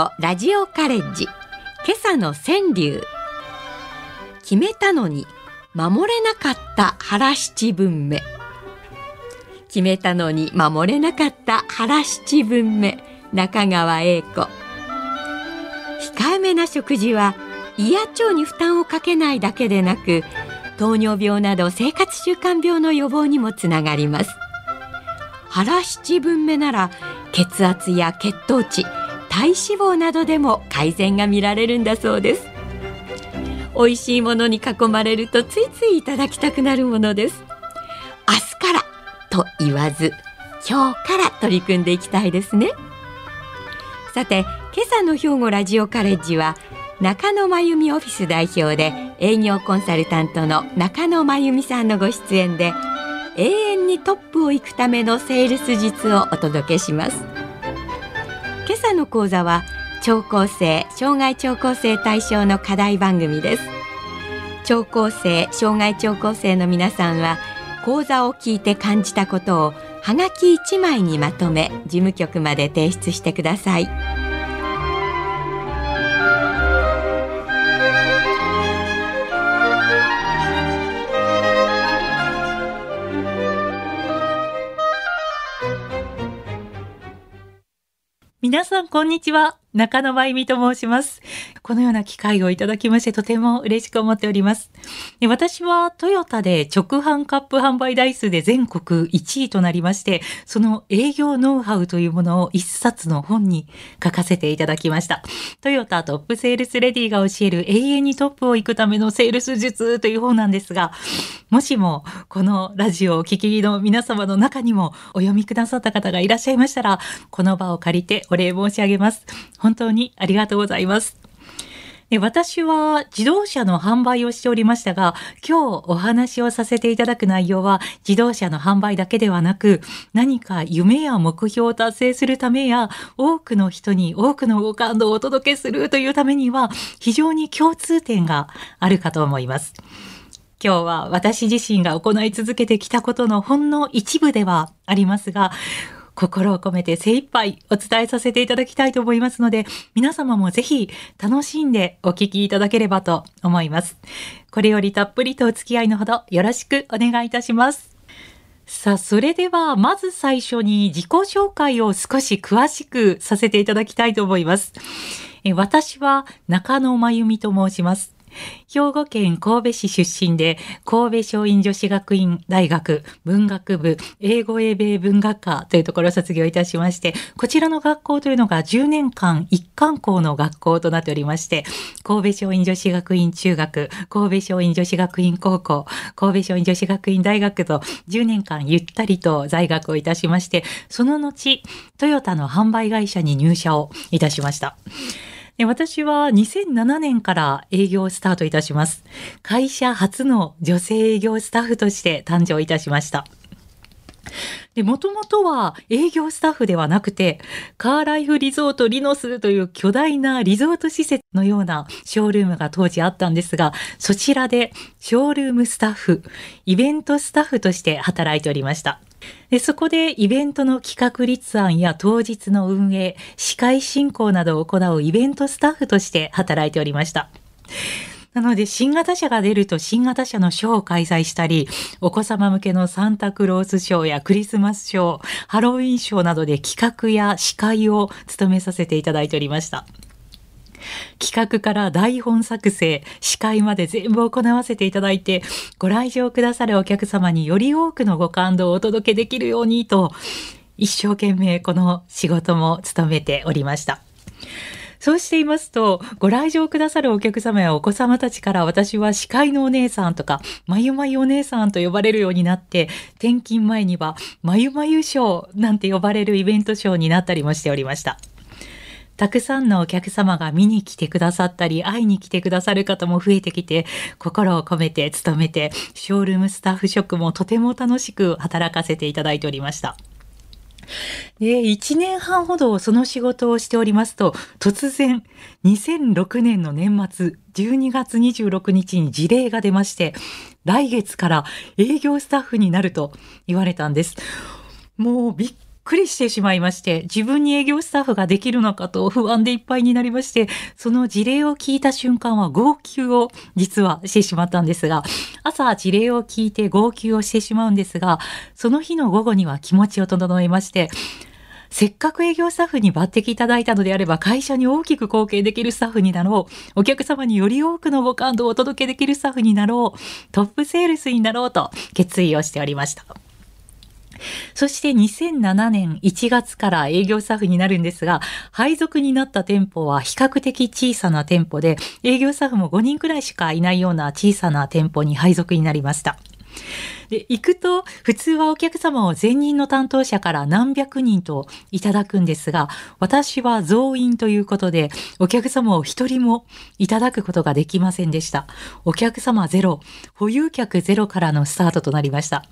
兵庫ラジオカレッジ。今朝の川柳。決めたのに守れなかった原七分目。決めたのに守れなかった原七分目。中川栄子。控えめな食事は胃や腸に負担をかけないだけでなく糖尿病など生活習慣病の予防にもつながります。腹七分目なら血圧や血糖値体脂肪などでも改善が見られるんだそうです。美味しいものに囲まれるとついついいただきたくなるものです。明日からと言わず今日から取り組んでいきたいですね。さて今朝の兵庫ラジオカレッジは中野真由美オフィス代表で営業コンサルタントの中野真由美さんのご出演で永遠にトップを行くためのセールス術をお届けします。今朝の講座は聴講生障害聴講生対象の課題番組です聴講生障害聴講生の皆さんは講座を聞いて感じたことをはがき1枚にまとめ事務局まで提出してください。皆さん、こんにちは。中野真由美と申します。このような機会をいただきましてとても嬉しく思っております。私はトヨタで直販カップ販売台数で全国1位となりまして、その営業ノウハウというものを一冊の本に書かせていただきました。トヨタトップセールスレディが教える永遠にトップを行くためのセールス術という本なんですが、もしもこのラジオをお聞きの皆様の中にもお読みくださった方がいらっしゃいましたら、この場を借りてお礼申し上げます。本当にありがとうございます。私は自動車の販売をしておりましたが、今日お話をさせていただく内容は自動車の販売だけではなく、何か夢や目標を達成するためや、多くの人に多くのご感動をお届けするというためには、非常に共通点があるかと思います。今日は私自身が行い続けてきたことのほんの一部ではありますが、心を込めて精一杯お伝えさせていただきたいと思いますので、皆様もぜひ楽しんでお聞きいただければと思います。これよりたっぷりとお付き合いのほどよろしくお願いいたします。さあ、それでは、まず最初に自己紹介を少し詳しくさせていただきたいと思います。私は中野真由美と申します。兵庫県神戸市出身で、神戸松陰女子学院大学文学部英語英米文学科というところを卒業いたしまして、こちらの学校というのが10年間一貫校の学校となっておりまして、神戸松陰女子学院中学、神戸松陰女子学院高校、神戸松陰女子学院大学と10年間ゆったりと在学をいたしまして、その後、トヨタの販売会社に入社をいたしました。私は2007年から営業スタートいたします。会社初の女性営業スタッフとして誕生いたしました。で、もともとは営業スタッフではなくて、カーライフリゾートリノスという巨大なリゾート施設のようなショールームが当時あったんですが、そちらでショールームスタッフ、イベントスタッフとして働いておりました。でそこでイベントの企画立案や当日の運営、司会進行などを行うイベントスタッフとして働いておりました。なので、新型車が出ると新型車のショーを開催したり、お子様向けのサンタクロースショーやクリスマスショー、ハロウィンショーなどで企画や司会を務めさせていただいておりました。企画から台本作成、司会まで全部行わせていただいて、ご来場くださるお客様により多くのご感動をお届けできるようにと、一生懸命この仕事も務めておりました。そうしていますと、ご来場くださるお客様やお子様たちから私は司会のお姉さんとか、まゆまゆお姉さんと呼ばれるようになって、転勤前にはまゆまゆショーなんて呼ばれるイベントショーになったりもしておりました。たくさんのお客様が見に来てくださったり、会いに来てくださる方も増えてきて、心を込めて勤めて、ショールームスタッフ職もとても楽しく働かせていただいておりました。で、1年半ほどその仕事をしておりますと、突然、2006年の年末、12月26日に事例が出まして、来月から営業スタッフになると言われたんです。もうびっくりしてしまいまして、自分に営業スタッフができるのかと不安でいっぱいになりまして、その事例を聞いた瞬間は号泣を実はしてしまったんですが、朝事例を聞いて号泣をしてしまうんですが、その日の午後には気持ちを整えまして、せっかく営業スタッフに抜擢いただいたのであれば会社に大きく貢献できるスタッフになろう。お客様により多くのご感動をお届けできるスタッフになろう。トップセールスになろうと決意をしておりました。そして2007年1月から営業スタッフになるんですが、配属になった店舗は比較的小さな店舗で、営業スタッフも5人くらいしかいないような小さな店舗に配属になりました。で、行くと、普通はお客様を前任の担当者から何百人といただくんですが、私は増員ということで、お客様を一人もいただくことができませんでした。お客様ゼロ、保有客ゼロからのスタートとなりました。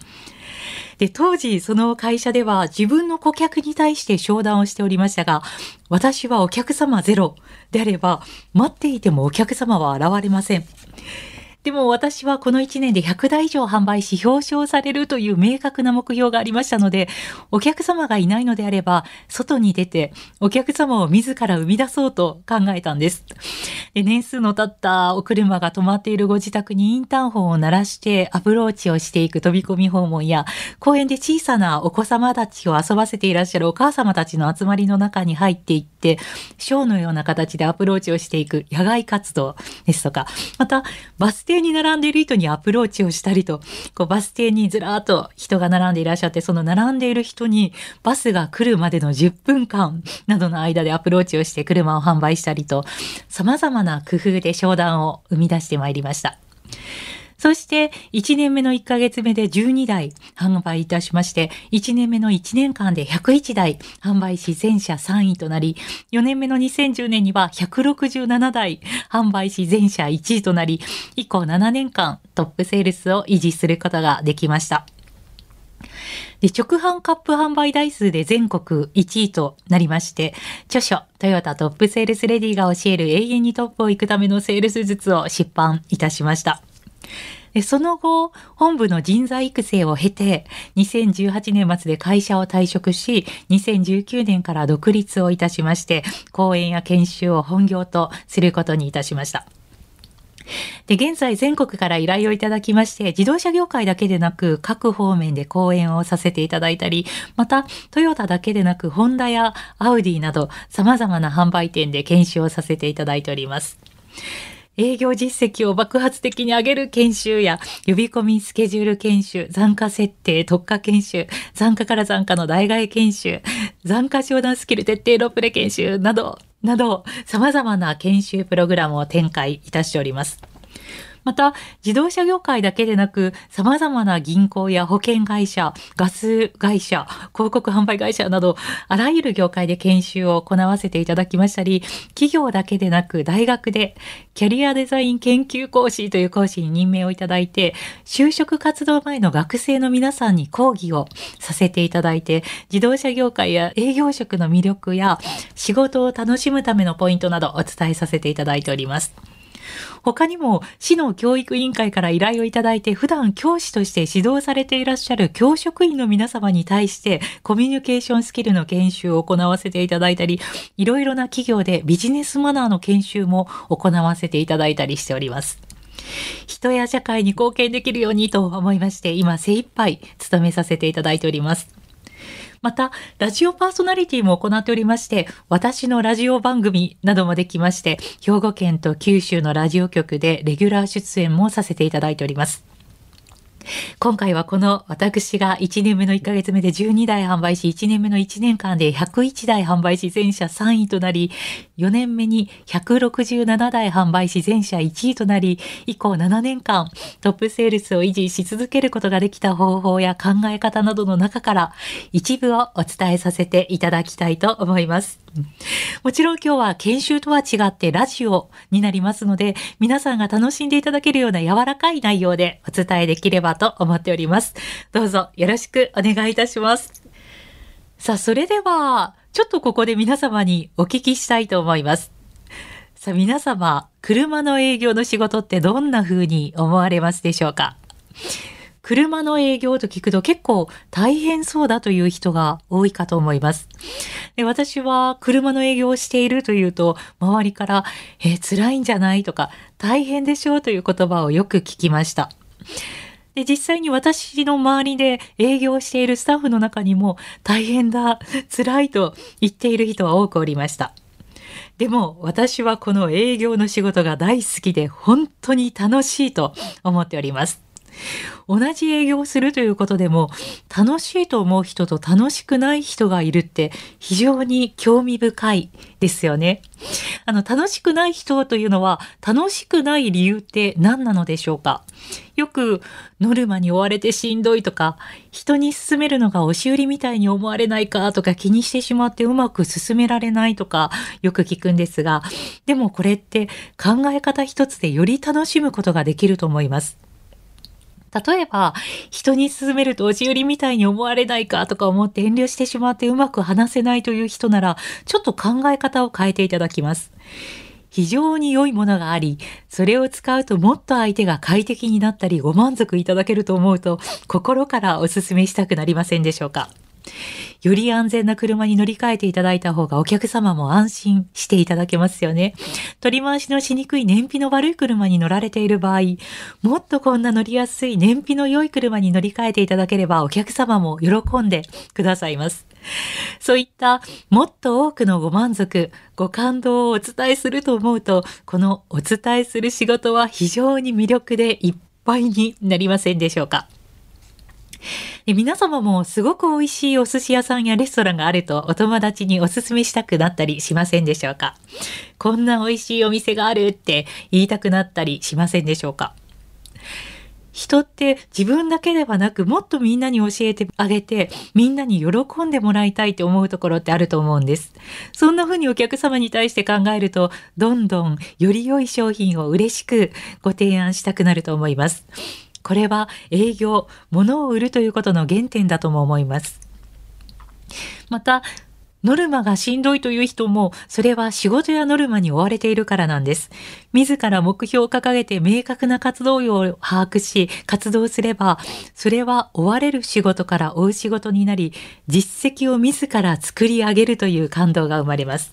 で、当時その会社では自分の顧客に対して商談をしておりましたが、私はお客様ゼロであれば、待っていてもお客様は現れません。でも私はこの1年で100台以上販売し表彰されるという明確な目標がありましたので、お客様がいないのであれば、外に出てお客様を自ら生み出そうと考えたんです。で年数の経ったお車が止まっているご自宅にインターホンを鳴らしてアプローチをしていく飛び込み訪問や、公園で小さなお子様たちを遊ばせていらっしゃるお母様たちの集まりの中に入っていって、ショーのような形でアプローチをしていく野外活動ですとか、またバス停に並んでいる人にアプローチをしたりと、こうバス停にずらーっと人が並んでいらっしゃって、その並んでいる人にバスが来るまでの10分間などの間でアプローチをして車を販売したりと、様々な工夫で商談を生み出してまいりました。そして、1年目の1ヶ月目で12台販売いたしまして、1年目の1年間で101台販売し全社3位となり、4年目の2010年には167台販売し全社1位となり、以降7年間トップセールスを維持することができました。で、直販カップ販売台数で全国1位となりまして、著書、トヨタトップセールスレディが教える永遠にトップを行くためのセールス術を出版いたしました。でその後、本部の人材育成を経て、2018年末で会社を退職し、2019年から独立をいたしまして、講演や研修を本業とすることにいたしました。で、現在全国から依頼をいただきまして、自動車業界だけでなく各方面で講演をさせていただいたり、またトヨタだけでなくホンダやアウディなど様々な販売店で研修をさせていただいております。営業実績を爆発的に上げる研修や、呼び込みスケジュール研修、残価設定、特化研修、残価から残価の代替研修、残価商談スキル徹底ロープレ研修など、など、様々な研修プログラムを展開いたしております。また、自動車業界だけでなく、様々な銀行や保険会社、ガス会社、広告販売会社など、あらゆる業界で研修を行わせていただきましたり、企業だけでなく大学でキャリアデザイン研究講師という講師に任命をいただいて、就職活動前の学生の皆さんに講義をさせていただいて、自動車業界や営業職の魅力や仕事を楽しむためのポイントなどお伝えさせていただいております。他にも市の教育委員会から依頼をいただいて普段教師として指導されていらっしゃる教職員の皆様に対してコミュニケーションスキルの研修を行わせていただいたりいろいろな企業でビジネスマナーの研修も行わせていただいたりしております。人や社会に貢献できるようにと思いまして今精一杯務めさせていただいております。また、ラジオパーソナリティも行っておりまして、私のラジオ番組などもできまして、兵庫県と九州のラジオ局でレギュラー出演もさせていただいております。今回はこの私が1年目の1ヶ月目で12台販売し、1年目の1年間で101台販売し、全社3位となり、4年目に167台販売し、全社1位となり、以降7年間トップセールスを維持し続けることができた方法や考え方などの中から一部をお伝えさせていただきたいと思います。もちろん今日は研修とは違ってラジオになりますので、皆さんが楽しんでいただけるような柔らかい内容でお伝えできればと思っております。どうぞよろしくお願いいたします。さあ、それでは、ちょっとここで皆様にお聞きしたいと思います。さあ、皆様、車の営業の仕事ってどんな風に思われますでしょうか？車の営業と聞くと結構大変そうだという人が多いかと思います。で私は車の営業をしているというと、周りから、えー、辛いんじゃないとか、大変でしょうという言葉をよく聞きました。で、実際に私の周りで営業しているスタッフの中にも大変だ、辛いと言っている人は多くおりました。でも私はこの営業の仕事が大好きで本当に楽しいと思っております。同じ営業をするということでも楽しいと思う人と楽しくない人がいるって非常に興味深いですよね。あの楽しくない人というのは楽しくない理由って何なのでしょうか？よくノルマに追われてしんどいとか人に勧めるのが押し売りみたいに思われないかとか気にしてしまってうまく進められないとかよく聞くんですがでもこれって考え方一つでより楽しむことができると思います。例えば、人に勧めると押し売りみたいに思われないかとか思って遠慮してしまってうまく話せないという人なら、ちょっと考え方を変えていただきます。非常に良いものがあり、それを使うともっと相手が快適になったりご満足いただけると思うと、心からお勧めしたくなりませんでしょうか？より安全な車に乗り換えていただいた方がお客様も安心していただけますよね。取り回しのしにくい燃費の悪い車に乗られている場合、もっとこんな乗りやすい燃費の良い車に乗り換えていただければお客様も喜んでくださいます。そういったもっと多くのご満足、ご感動をお伝えすると思うと、このお伝えする仕事は非常に魅力でいっぱいになりませんでしょうか。皆様もすごく美味しいお寿司屋さんやレストランがあるとお友達におすすめしたくなったりしませんでしょうか？こんな美味しいお店があるって言いたくなったりしませんでしょうか？人って自分だけではなくもっとみんなに教えてあげてみんなに喜んでもらいたいって思うところってあると思うんです。そんな風にお客様に対して考えるとどんどんより良い商品を嬉しくご提案したくなると思います。これは営業、物を売るということの原点だとも思います。また、ノルマがしんどいという人も、それは仕事やノルマに追われているからなんです。自ら目標を掲げて明確な活動量を把握し、活動すれば、それは追われる仕事から追う仕事になり、実績を自ら作り上げるという感動が生まれます。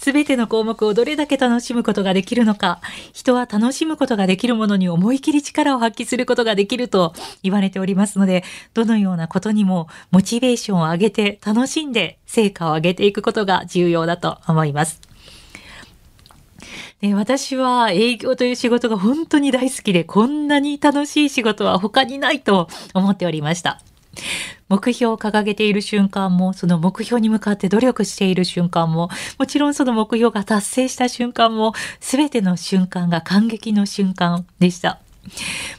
すべての項目をどれだけ楽しむことができるのか、人は楽しむことができるものに思い切り力を発揮することができると言われておりますので、どのようなことにもモチベーションを上げて楽しんで成果を上げていくことが重要だと思います。で私は営業という仕事が本当に大好きで、こんなに楽しい仕事は他にないと思っておりました。目標を掲げている瞬間も、その目標に向かって努力している瞬間も、もちろんその目標が達成した瞬間も、すべての瞬間が感激の瞬間でした。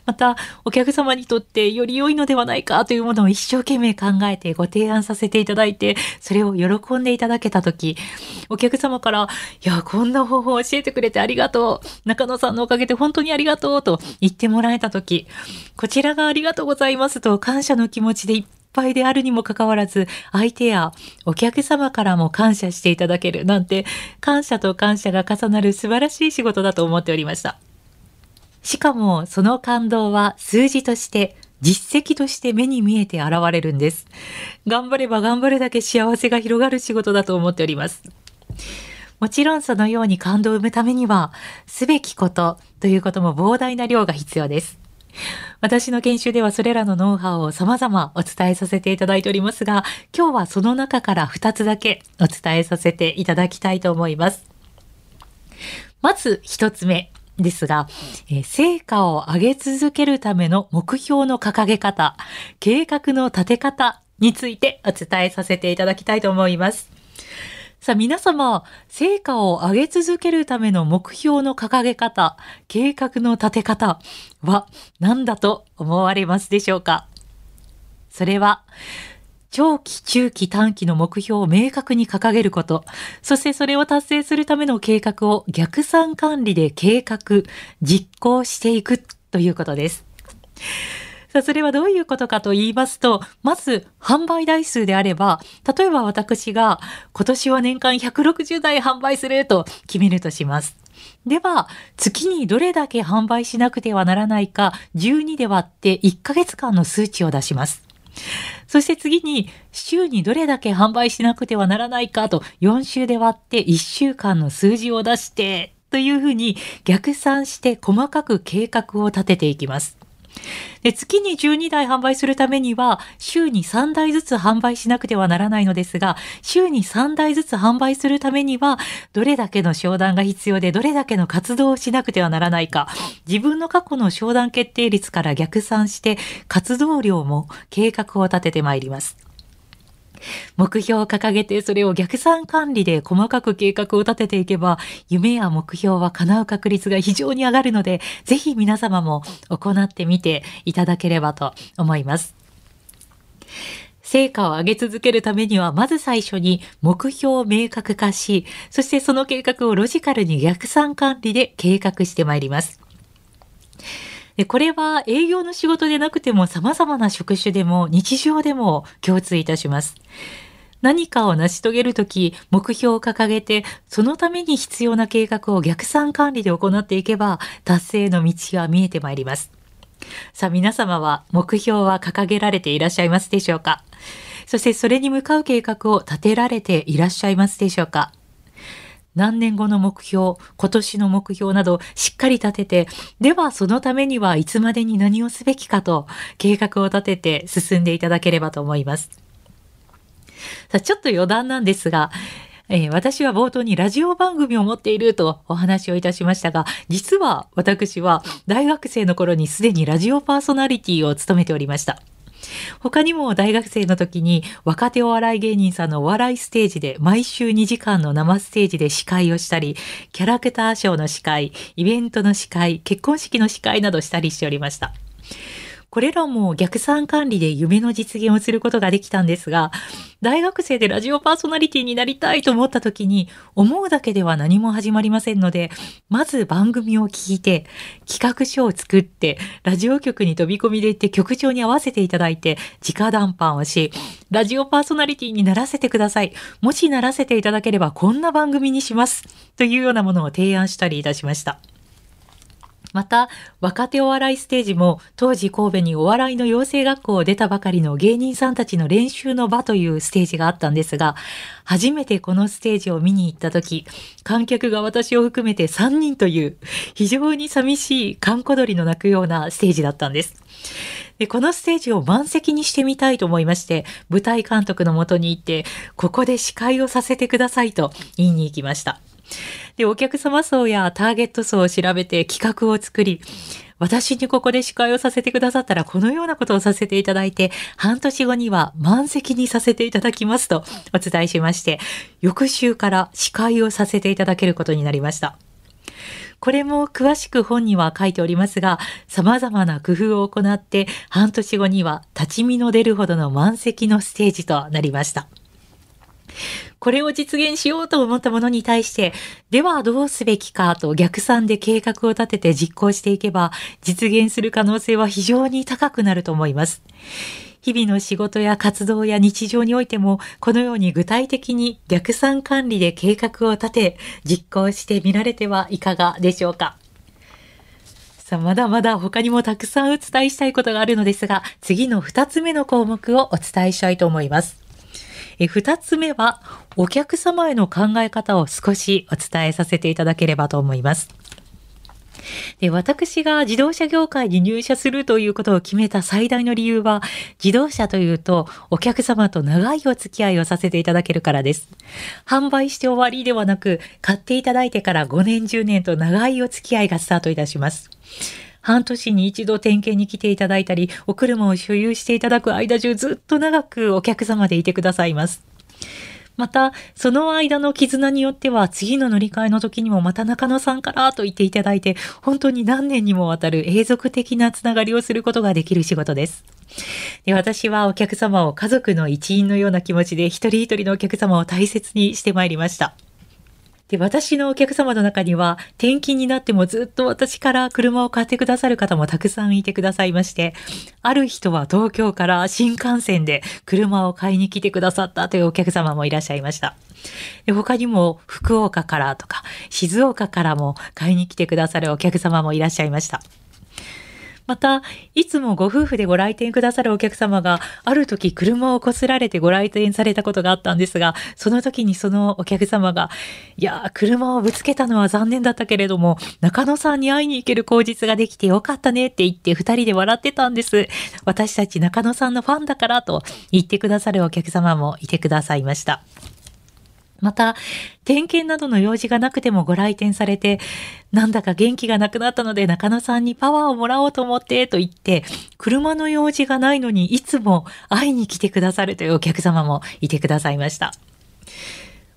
また、お客様にとってより良いのではないかというものを一生懸命考えてご提案させていただいて、それを喜んでいただけたとき、お客様から、いや、こんな方法を教えてくれてありがとう。中野さんのおかげで本当にありがとうと言ってもらえたとき、こちらがありがとうございますと感謝の気持ちでいっぱいであるにもかかわらず、相手やお客様からも感謝していただけるなんて、感謝と感謝が重なる素晴らしい仕事だと思っておりました。しかもその感動は数字として実績として目に見えて現れるんです。頑張れば頑張るだけ幸せが広がる仕事だと思っております。もちろんそのように感動を生むためには、すべきことということも膨大な量が必要です。私の研修ではそれらのノウハウを様々お伝えさせていただいておりますが、今日はその中から2つだけお伝えさせていただきたいと思います。まず1つ目。ですが、え成果を上げ続けるための目標の掲げ方、計画の立て方についてお伝えさせていただきたいと思います。さあ皆様、成果を上げ続けるための目標の掲げ方、計画の立て方は何だと思われますでしょうか？それは、長期、中期、短期の目標を明確に掲げること、そしてそれを達成するための計画を逆算管理で計画、実行していくということです。さあ、それはどういうことかと言いますと、まず、販売台数であれば、例えば私が今年は年間160台販売すると決めるとします。では、月にどれだけ販売しなくてはならないか、12で割って1ヶ月間の数値を出します。そして次に、週にどれだけ販売しなくてはならないかと、4週で割って1週間の数字を出して、というふうに逆算して細かく計画を立てていきます。で月に12台販売するためには週に3台ずつ販売しなくてはならないのですが週に3台ずつ販売するためにはどれだけの商談が必要でどれだけの活動をしなくてはならないか自分の過去の商談決定率から逆算して活動量も計画を立ててまいります。目標を掲げてそれを逆算管理で細かく計画を立てていけば夢や目標は叶う確率が非常に上がるのでぜひ皆様も行ってみていただければと思います。成果を上げ続けるためには、まず最初に目標を明確化し、そしてその計画をロジカルに逆算管理で計画してまいります。でこれは営業の仕事でなくても様々な職種でも日常でも共通いたします。何かを成し遂げるとき、目標を掲げて、そのために必要な計画を逆算管理で行っていけば、達成の道は見えてまいります。さあ皆様は目標は掲げられていらっしゃいますでしょうか？そしてそれに向かう計画を立てられていらっしゃいますでしょうか？何年後の目標、今年の目標などしっかり立てて、ではそのためにはいつまでに何をすべきかと計画を立てて進んでいただければと思います。さあちょっと余談なんですが、えー、私は冒頭にラジオ番組を持っているとお話をいたしましたが、実は私は大学生の頃にすでにラジオパーソナリティを務めておりました。他にも大学生の時に若手お笑い芸人さんのお笑いステージで毎週2時間の生ステージで司会をしたり、キャラクターショーの司会、イベントの司会、結婚式の司会などしたりしておりました。これらも逆算管理で夢の実現をすることができたんですが、大学生でラジオパーソナリティになりたいと思った時に、思うだけでは何も始まりませんので、まず番組を聞いて、企画書を作って、ラジオ局に飛び込みで行って局長に合わせていただいて、直談判をし、ラジオパーソナリティにならせてください。もしならせていただければこんな番組にします。というようなものを提案したりいたしました。また、若手お笑いステージも、当時神戸にお笑いの養成学校を出たばかりの芸人さんたちの練習の場というステージがあったんですが、初めてこのステージを見に行った時、観客が私を含めて3人という、非常に寂しい観光鳥の鳴くようなステージだったんです。でこのステージを満席にしてみたいと思いまして、舞台監督のもとに行って、ここで司会をさせてくださいと言いに行きました。で、お客様層やターゲット層を調べて企画を作り、私にここで司会をさせてくださったらこのようなことをさせていただいて、半年後には満席にさせていただきますとお伝えしまして、翌週から司会をさせていただけることになりました。これも詳しく本には書いておりますが、様々な工夫を行って、半年後には立ち見の出るほどの満席のステージとなりました。これを実現しようと思ったものに対して、ではどうすべきかと逆算で計画を立てて実行していけば、実現する可能性は非常に高くなると思います。日々の仕事や活動や日常においても、このように具体的に逆算管理で計画を立て、実行してみられてはいかがでしょうか。さあ、まだまだ他にもたくさんお伝えしたいことがあるのですが、次の2つ目の項目をお伝えしたいと思います。え2つ目は、お客様への考え方を少しお伝えさせていただければと思います。で私が自動車業界に入社するということを決めた最大の理由は、自動車というとお客様と長いお付き合いをさせていただけるからです。販売して終わりではなく、買っていただいてから5年10年と長いお付き合いがスタートいたします。半年に一度点検に来ていただいたり、お車を所有していただく間中ずっと長くお客様でいてくださいます。また、その間の絆によっては、次の乗り換えの時にもまた中野さんからと言っていただいて、本当に何年にもわたる永続的なつながりをすることができる仕事です。で私はお客様を家族の一員のような気持ちで一人一人のお客様を大切にしてまいりました。で、私のお客様の中には、転勤になってもずっと私から車を買ってくださる方もたくさんいてくださいまして、ある人は東京から新幹線で車を買いに来てくださったというお客様もいらっしゃいました。で他にも福岡からとか静岡からも買いに来てくださるお客様もいらっしゃいました。また、いつもご夫婦でご来店くださるお客様が、ある時車をこすられてご来店されたことがあったんですが、その時にそのお客様が、いや車をぶつけたのは残念だったけれども、中野さんに会いに行ける口実ができてよかったねって言って二人で笑ってたんです。私たち中野さんのファンだからと言ってくださるお客様もいてくださいました。また、点検などの用事がなくてもご来店されて、なんだか元気がなくなったので中野さんにパワーをもらおうと思ってと言って、車の用事がないのにいつも会いに来てくださるというお客様もいてくださいました。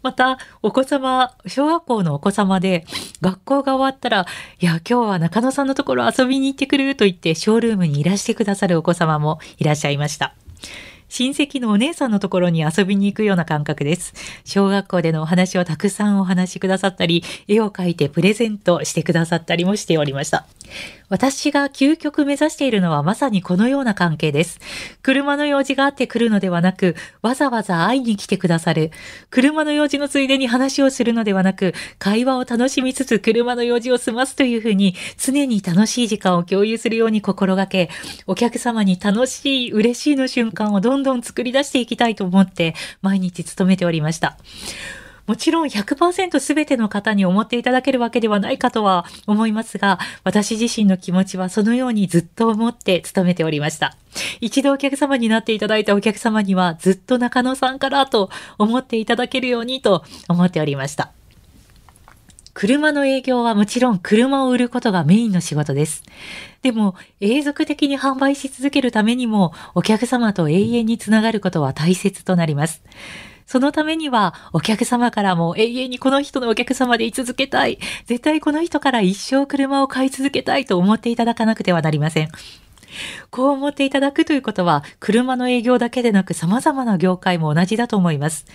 また、お子様、小学校のお子様で、学校が終わったら、いや、今日は中野さんのところ遊びに行ってくると言って、ショールームにいらしてくださるお子様もいらっしゃいました。親戚のお姉さんのところに遊びに行くような感覚です。小学校でのお話をたくさんお話しくださったり、絵を描いてプレゼントしてくださったりもしておりました。私が究極目指しているのはまさにこのような関係です。車の用事があって来るのではなく、わざわざ会いに来てくださる。車の用事のついでに話をするのではなく、会話を楽しみつつ車の用事を済ますというふうに、常に楽しい時間を共有するように心がけ、お客様に楽しい、嬉しいの瞬間をどんどん作り出していきたいと思って、毎日努めておりました。もちろん100%全ての方に思っていただけるわけではないかとは思いますが、私自身の気持ちはそのようにずっと思って勤めておりました。一度お客様になっていただいたお客様にはずっと中野さんからと思っていただけるようにと思っておりました。車の営業はもちろん車を売ることがメインの仕事です。でも、永続的に販売し続けるためにも、お客様と永遠につながることは大切となります。そのためには、お客様からも永遠にこの人のお客様で居続けたい。絶対この人から一生車を買い続けたいと思っていただかなくてはなりません。こう思っていただくということは、車の営業だけでなく様々な業界も同じだと思います。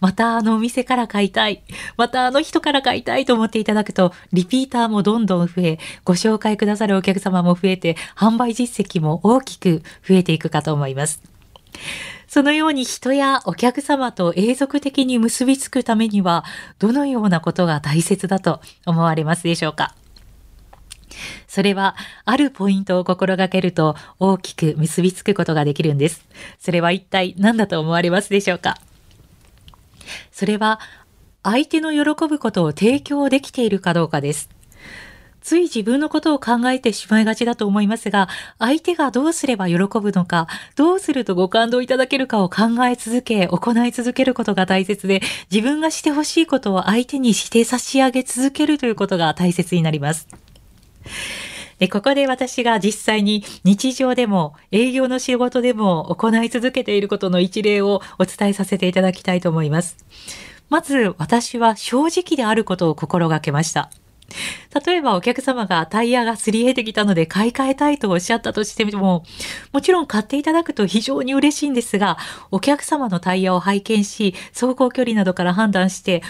またあのお店から買いたい。またあの人から買いたいと思っていただくと、リピーターもどんどん増え、ご紹介くださるお客様も増えて、販売実績も大きく増えていくかと思います。そのように人やお客様と永続的に結びつくためには、どのようなことが大切だと思われますでしょうか？それは、あるポイントを心がけると大きく結びつくことができるんです。それは一体何だと思われますでしょうか？それは、相手の喜ぶことを提供できているかどうかです。つい自分のことを考えてしまいがちだと思いますが、相手がどうすれば喜ぶのか、どうするとご感動いただけるかを考え続け、行い続けることが大切で、自分がしてほしいことを相手にして差し上げ続けるということが大切になります。で、ここで私が実際に日常でも営業の仕事でも行い続けていることの一例をお伝えさせていただきたいと思います。まず私は正直であることを心がけました。例えばお客様がタイヤがすり減ってきたので買い替えたいとおっしゃったとしても、もちろん買っていただくと非常に嬉しいんですが、お客様のタイヤを拝見し、走行距離などから判断して、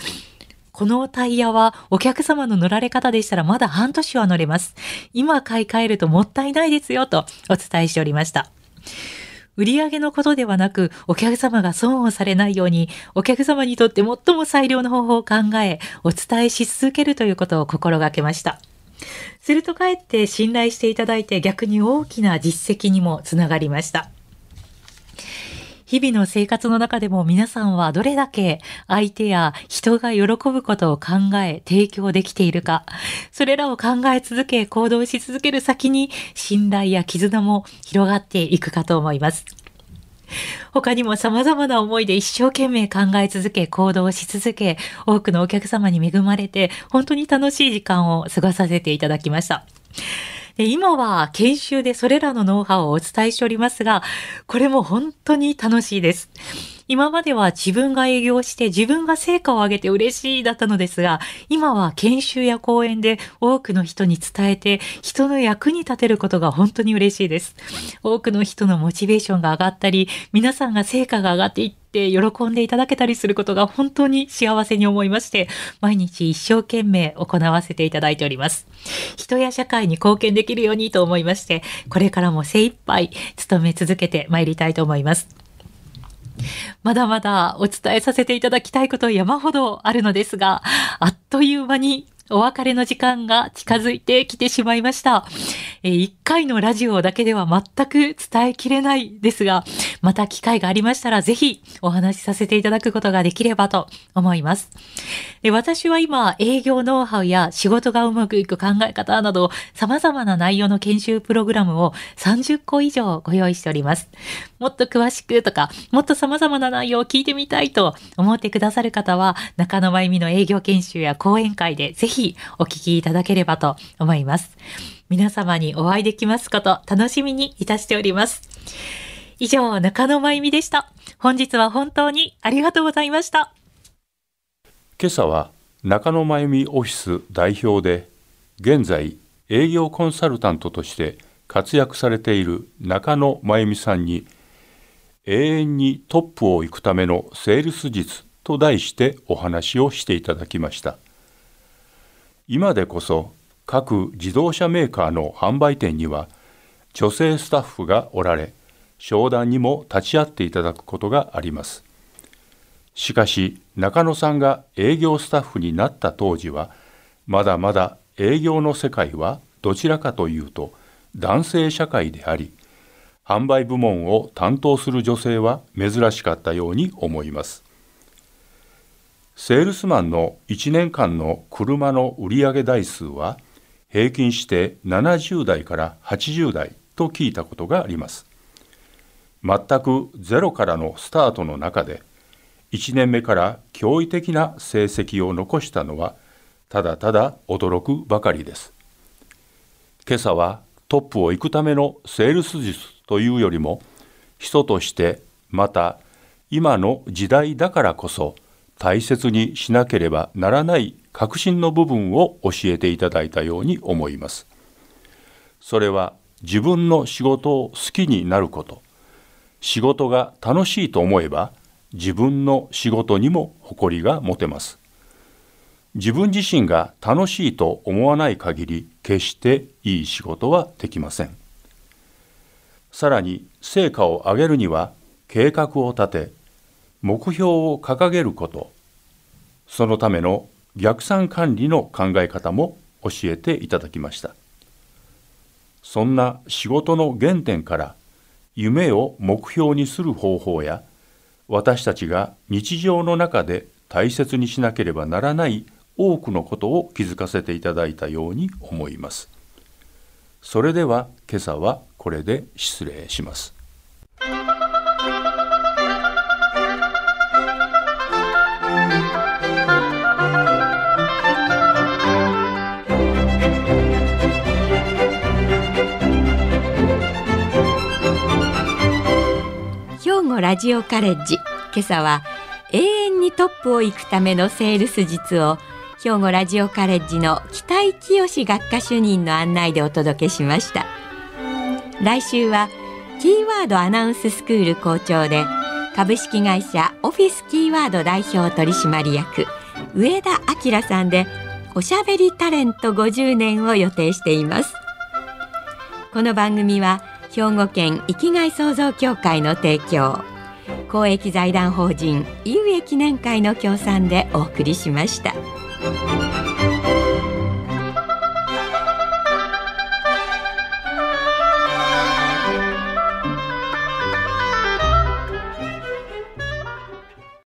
このタイヤはお客様の乗られ方でしたらまだ半年は乗れます。今買い替えるともったいないですよとお伝えしておりました。売り上げのことではなく、お客様が損をされないように、お客様にとって最も最良の方法を考え、お伝えし続けるということを心がけました。するとかえって信頼していただいて逆に大きな実績にもつながりました。日々の生活の中でも皆さんはどれだけ相手や人が喜ぶことを考え提供できているか、それらを考え続け行動し続ける先に信頼や絆も広がっていくかと思います。他にも様々な思いで一生懸命考え続け、行動し続け、多くのお客様に恵まれて、本当に楽しい時間を過ごさせていただきました。で今は研修でそれらのノウハウをお伝えしておりますが、これも本当に楽しいです。今までは自分が営業して自分が成果を上げて嬉しいだったのですが、今は研修や講演で多くの人に伝えて人の役に立てることが本当に嬉しいです。多くの人のモチベーションが上がったり、皆さんが成果が上がっていってっ喜んでいただけたりすることが本当に幸せに思いまして、毎日一生懸命行わせていただいております。人や社会に貢献できるようにと思いまして、これからも精一杯努め続けて参りたいと思います。まだまだお伝えさせていただきたいこと山ほどあるのですが、あっという間にお別れの時間が近づいてきてしまいました。えー、1回のラジオだけでは全く伝えきれないですが、また機会がありましたらぜひお話しさせていただくことができればと思います。で私は今、営業ノウハウや仕事がうまくいく考え方など、様々な内容の研修プログラムを30個以上ご用意しております。もっと詳しくとか、もっと様々な内容を聞いてみたいと思ってくださる方は、中野真由美の営業研修や講演会でぜひお聞きいただければと思います。皆様にお会いできますこと楽しみにいたしております。以上、中野真由美でした。本日は本当にありがとうございました。今朝は中野真由美オフィス代表で、現在営業コンサルタントとして活躍されている中野真由美さんに、永遠にトップを行くためのセールス術と題してお話をしていただきました。今でこそ各自動車メーカーの販売店には女性スタッフがおられ商談にも立ち会っていただくことがあります。しかし中野さんが営業スタッフになった当時はまだまだ営業の世界はどちらかというと男性社会であり販売部門を担当する女性は珍しかったように思います。セールスマンの1年間の車の売上台数は平均して70代から80代と聞いたことがあります。全くゼロからのスタートの中で1年目から驚異的な成績を残したのはただただ驚くばかりです。今朝はトップを行くためのセールス術というよりも人としてまた今の時代だからこそ大切にしなければならない核心の部分を教えていただいたように思います。それは自分の仕事を好きになること。仕事が楽しいと思えば自分の仕事にも誇りが持てます。自分自身が楽しいと思わない限り決していい仕事はできません。さらに成果を上げるには計画を立て目標を掲げることそのための逆算管理の考え方も教えていただきました。そんな仕事の原点から夢を目標にする方法や私たちが日常の中で大切にしなければならない多くのことを気づかせていただいたように思います。それでは今朝はこれで失礼します。ラジオカレッジ。今朝は永遠にトップを行くためのセールス術を兵庫ラジオカレッジの北井清学科主任の案内でお届けしました。来週はキーワードアナウンススクール校長で株式会社オフィスキーワード代表取締役上田明さんでおしゃべりタレント50年を予定しています。この番組は兵庫県生きがい創造協会の提供公益財団法人井上記念会の協賛でお送りしました。